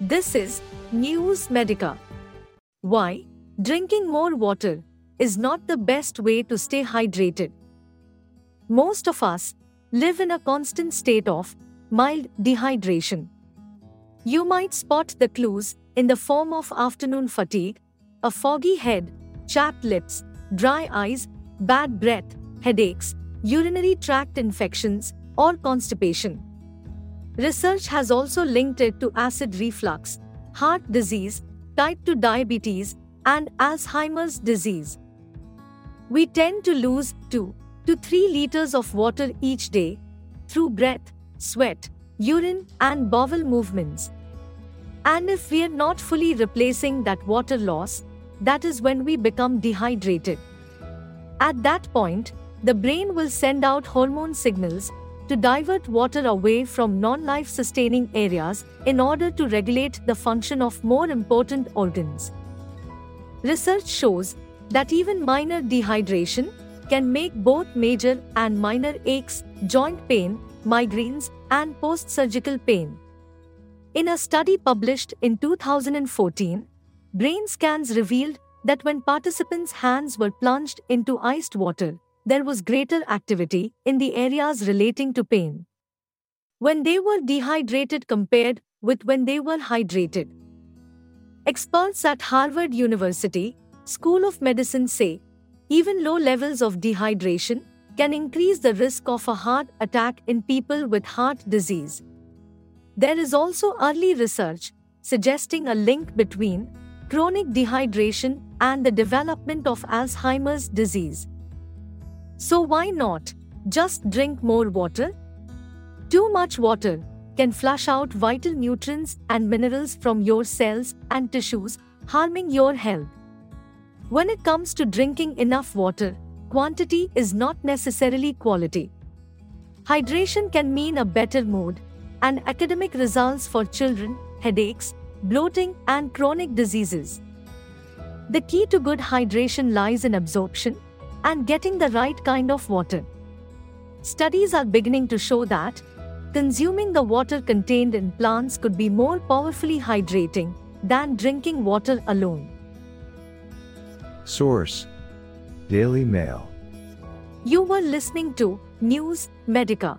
This is News Medica. Why? Drinking more water is not the best way to stay hydrated. Most of us live in a constant state of mild dehydration. You might spot the clues in the form of afternoon fatigue, a foggy head, chapped lips, dry eyes, bad breath, headaches, urinary tract infections, or constipation. Research has also linked it to acid reflux, heart disease, type 2 diabetes, and Alzheimer's disease. We tend to lose 2 to 3 liters of water each day through breath, sweat, urine, and bowel movements. And if we are not fully replacing that water loss, that is when we become dehydrated. At that point, the brain will send out hormone signals to divert water away from non life sustaining areas in order to regulate the function of more important organs. Research shows that even minor dehydration can make both major and minor aches, joint pain, migraines, and post surgical pain. In a study published in 2014, brain scans revealed that when participants' hands were plunged into iced water, there was greater activity in the areas relating to pain. When they were dehydrated compared with when they were hydrated. Experts at Harvard University School of Medicine say even low levels of dehydration can increase the risk of a heart attack in people with heart disease. There is also early research suggesting a link between chronic dehydration and the development of Alzheimer's disease. So why not just drink more water? Too much water can flush out vital nutrients and minerals from your cells and tissues, harming your health. When it comes to drinking enough water, quantity is not necessarily quality. Hydration can mean a better mood and academic results for children, headaches, bloating, and chronic diseases. The key to good hydration lies in absorption and getting the right kind of water. Studies are beginning to show that consuming the water contained in plants could be more powerfully hydrating than drinking water alone. Source Daily Mail. You were listening to News Medica.